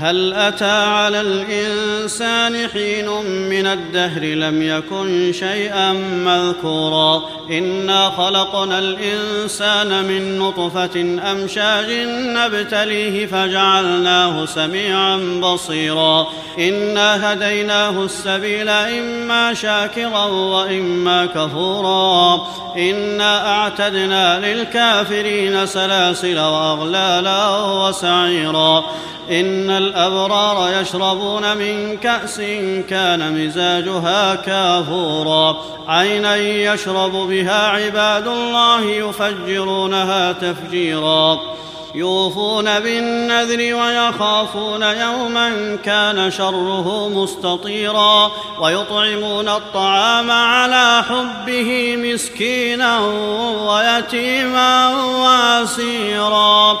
هل أتى على الإنسان حين من الدهر لم يكن شيئا مذكورا؟ إنا خلقنا الإنسان من نطفة أمشاج نبتليه فجعلناه سميعا بصيرا. إنا هديناه السبيل إما شاكرا وإما كفورا. إنا أعتدنا للكافرين سلاسل وأغلالا وسعيرا. إن الأبرار يشربون من كأس كان مزاجها كافورا. عينا يشرب بها عباد الله يفجرونها تفجيرا. يوفون بالنذر ويخافون يوما كان شره مستطيرا. ويطعمون الطعام على حبه مسكينا ويتيما واسيرا.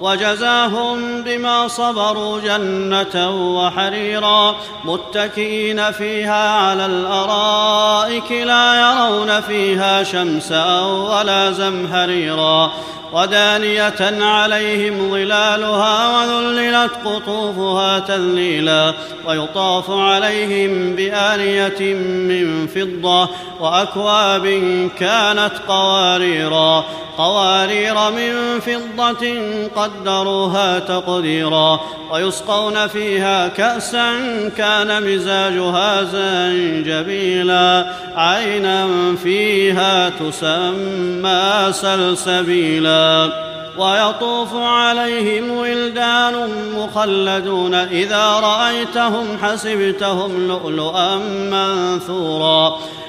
وجزاهم بما صبروا جنة وحريرا متكئين فيها على الأرائك لا يرون فيها شمسا ولا زمهريرا ودانية عليهم ظلالها وذللت قطوفها تذليلا ويطاف عليهم بآنية من فضة وأكواب كانت قواريرا قوارير من فضة قدروها تقديرا ويسقون فيها كأسا كان مزاجها زنجبيلا عينا فيها تسمى سلسبيلا ويطوف عليهم ولدان مخلدون إذا رأيتهم حسبتهم لؤلؤا منثورا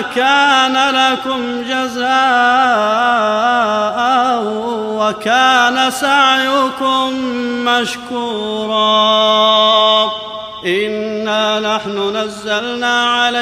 كان لكم جزاء وكان سعيكم مشكورا. إنا نحن نزلنا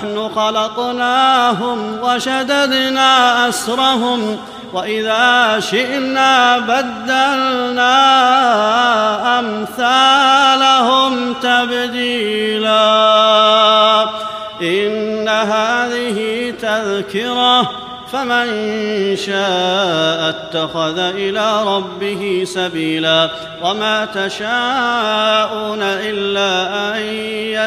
نحن خلقناهم وشددنا أسرهم وإذا شئنا بدلنا أمثالهم تبديلا. إن هذه تذكرة فمن شاء اتخذ إلى ربه سبيلا. وما تشاءون إلا أن